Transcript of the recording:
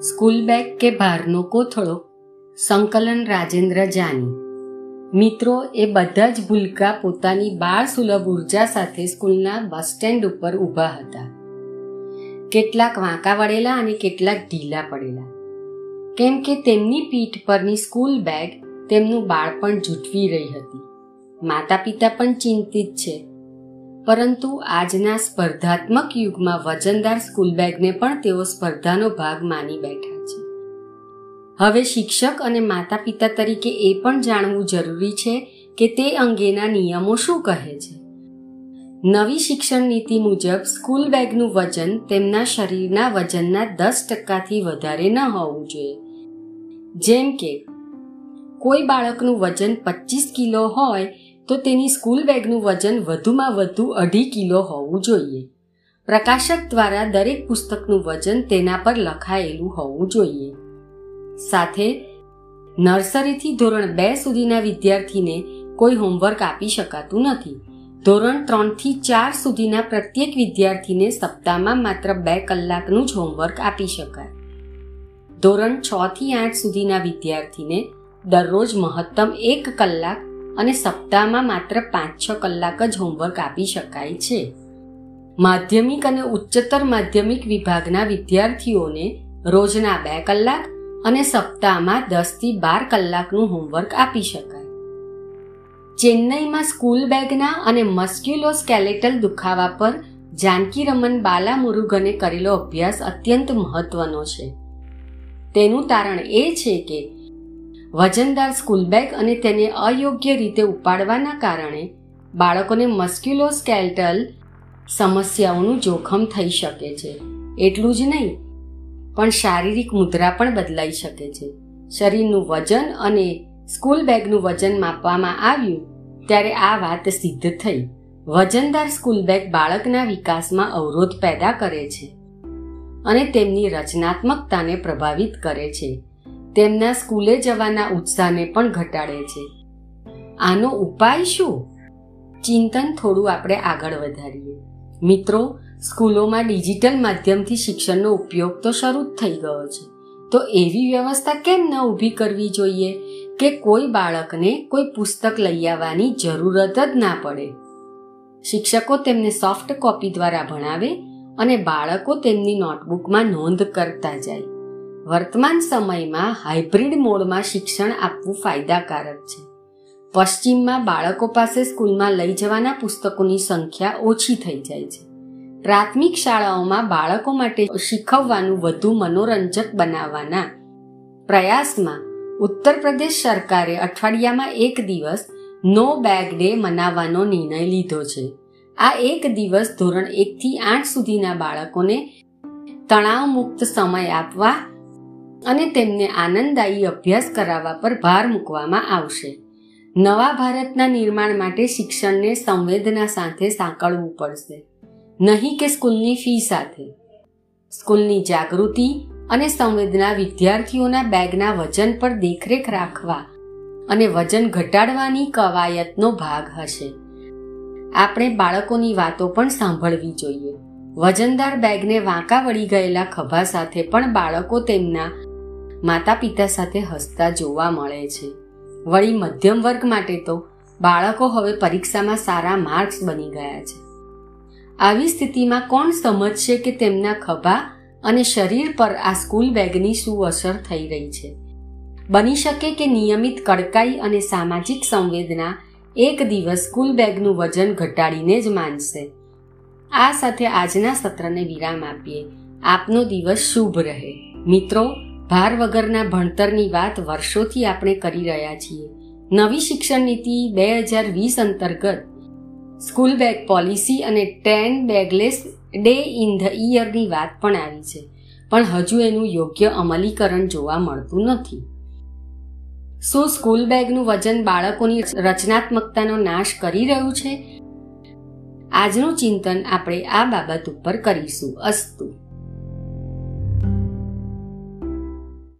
School bag કે ભારનો કોથળો? સંકલન રાજેન્દ્ર જાની. મિત્રો, એ બધા જ ભૂલકા પોતાની બાળ સુલભ ઊર્જા સાથે સ્કૂલના બસ સ્ટેન્ડ ઉપર ઊભા હતા. કેટલાક વાંકા વળેલા અને કેટલાક ઢીલા પડેલા. કેમ કે તેમની પીઠ પરની સ્કૂલ બેગ તેમનું બાળપણ જૂઠવી રહી હતી. માતા પિતા પણ ચિંતિત છે. પરંતુ આજના સ્પર્ધાત્મક યુગમાં વજનદાર સ્કૂલ બેગને પણ તેઓ સ્પર્ધાનો ભાગ માની બેઠા છે. હવે શિક્ષક અને માતા પિતા તરીકે એ પણ જાણવું જરૂરી છે કે તે અંગેના નિયમો શું કહે છે. નવી શિક્ષણ નીતિ મુજબ સ્કૂલ બેગનું વજન તેમના શરીરના વજનના દસ ટકાથી વધારે ન હોવું જોઈએ. જેમ કે, કોઈ બાળકનું વજન પચીસ કિલો હોય તો તેની સ્કૂલ બેગનું વજન વધુમાં વધુ અઢી કિલો હોવું જોઈએ. પ્રકાશક દ્વારા દરેક પુસ્તકનું વજન તેના પર લખાયેલું હોવું જોઈએ. સાથે, નર્સરીથી ધોરણ બે સુધીના વિદ્યાર્થીને કોઈ હોમવર્ક આપી શકાતું નથી. ધોરણ ત્રણથી ચાર સુધીના પ્રત્યેક વિદ્યાર્થીને સપ્તાહમાં માત્ર બે કલાકનું જ હોમવર્ક આપી શકાય. ધોરણ છ થી આઠ સુધીના વિદ્યાર્થીને દરરોજ મહત્તમ એક કલાક અને સપ્તાહમાં માત્ર પાંચ છ કલાક જ હોમવર્ક આપી શકાય છે. માધ્યમિક અને ઉચ્ચતર માધ્યમિક વિભાગના વિદ્યાર્થીઓને રોજના બે કલાક અને સપ્તાહમાં દસથી બાર કલાકનું હોમવર્ક આપી શકાય. ચેન્નઈમાં સ્કૂલ બેગના અને મસ્ક્યુલોસ્કેલેટલ દુખાવા પર જાનકી રમન બાલા મુરુગને કરેલો અભ્યાસ અત્યંત મહત્વનો છે. તેનું તારણ એ છે કે વજનદાર સ્કૂલ બેગ અને તેને અયોગ્ય રીતે ઉપાડવાના કારણે બાળકોને મસ્ક્યુલોસ્કેલ્ટલ સમસ્યાઓનું જોખમ થઈ શકે છે. એટલું જ નહીં, પણ શારીરિક મુદ્રા પણ બદલાઈ શકે છે. શરીરનું વજન અને સ્કૂલ બેગનું વજન માપવામાં આવ્યું ત્યારે આ વાત સિદ્ધ થઈ. વજનદાર સ્કૂલ બેગ બાળકના વિકાસમાં અવરોધ પેદા કરે છે અને તેમની રચનાત્મકતાને પ્રભાવિત કરે છે. તેમના સ્કૂલે જવાના ઉત્સાહને પણ ઘટાડે છે. આનો ઉપાય શું? ચિંતન થોડું આપણે આગળ વધારીએ. મિત્રો, સ્કૂલોમાં ડિજિટલ માધ્યમથી શિક્ષણનો ઉપયોગ તો શરૂ જ થઈ ગયો છે. તો એવી વ્યવસ્થા કેમ ન ઊભી કરવી જોઈએ કે કોઈ બાળકને કોઈ પુસ્તક લઈ આવવાની જરૂરત જ ના પડે? શિક્ષકો તેમને સોફ્ટ કોપી દ્વારા ભણાવે અને બાળકો તેમની નોટબુકમાં નોંધ કરતા જાય. વર્તમાન સમયમાં હાઇબ્રિડ મોડમાં શિક્ષણ આપવું ફાયદાકારક છે. પશ્ચિમમાં બાળકો પાસે સ્કૂલમાં લઈ જવાના પુસ્તકોની સંખ્યા ઓછી થઈ જાય છે. પ્રાથમિક શાળાઓમાં બાળકો માટે શીખવવાનું વધુ મનોરંજક બનાવવાના પ્રયાસમાં ઉત્તર પ્રદેશ સરકારે અઠવાડિયામાં એક દિવસ નો બેગ ડે મનાવવાનો નિર્ણય લીધો છે. આ એક દિવસ ધોરણ એકથી આઠ સુધીના બાળકોને તણાવ મુક્ત સમય આપવા અને તેમને આનંદદાયી અભ્યાસ કરાવવા પર ભાર મૂકવામાં આવશે. નવા ભારતના નિર્માણ માટે શિક્ષણને સંવેદના સાથે સાંકળવું પડશે. નહીં કે સ્કૂલની ફી સાથે. સ્કૂલની જાગૃતિ અને સંવેદના વિદ્યાર્થીઓના બેગના વજન પર દેખરેખ રાખવા અને વજન ઘટાડવાની કવાયતનો ભાગ હશે. આપણે બાળકોની વાતો પણ સાંભળવી જોઈએ. વજનદાર બેગને વાંકા વળી ગયેલા ખભા સાથે પણ બાળકો તેમના માતા પિતા સાથે હસતા જોવા મળે છે. વળી મધ્યમ વર્ગ માટે તો બાળકો હવે પરીક્ષામાં સારા માર્ક્સ બની ગયા છે. આવી સ્થિતિમાં કોણ સમજશે કે તેમના ખભા અને શરીર પર આ સ્કૂલ બેગની શું અસર થઈ રહી છે? બની શકે કે નિયમિત કડકાઈ અને સામાજિક સંવેદના એક દિવસ સ્કૂલ બેગનું વજન ઘટાડીને જ માનશે. આ સાથે આજના સત્રને વિરામ આપીએ. આપનો દિવસ શુભ રહે. મિત્રો ભાર વગરના ભણતરની વાત વર્ષોથી આપણે કરી રહ્યા છીએ. નવી શિક્ષણ નીતિ બે હજાર વીસ અંતર્ગત સ્કૂલ બેગ પોલિસી અને ten bagless day in the ઇયરની વાત પણ આવી છે. પણ હજુ એનું યોગ્ય અમલીકરણ જોવા મળતું નથી. શું સ્કૂલ બેગનું વજન બાળકોની રચનાત્મકતાનો નાશ કરી રહ્યું છે? આજનું ચિંતન આપણે આ બાબત ઉપર કરીશું અસ્તુ.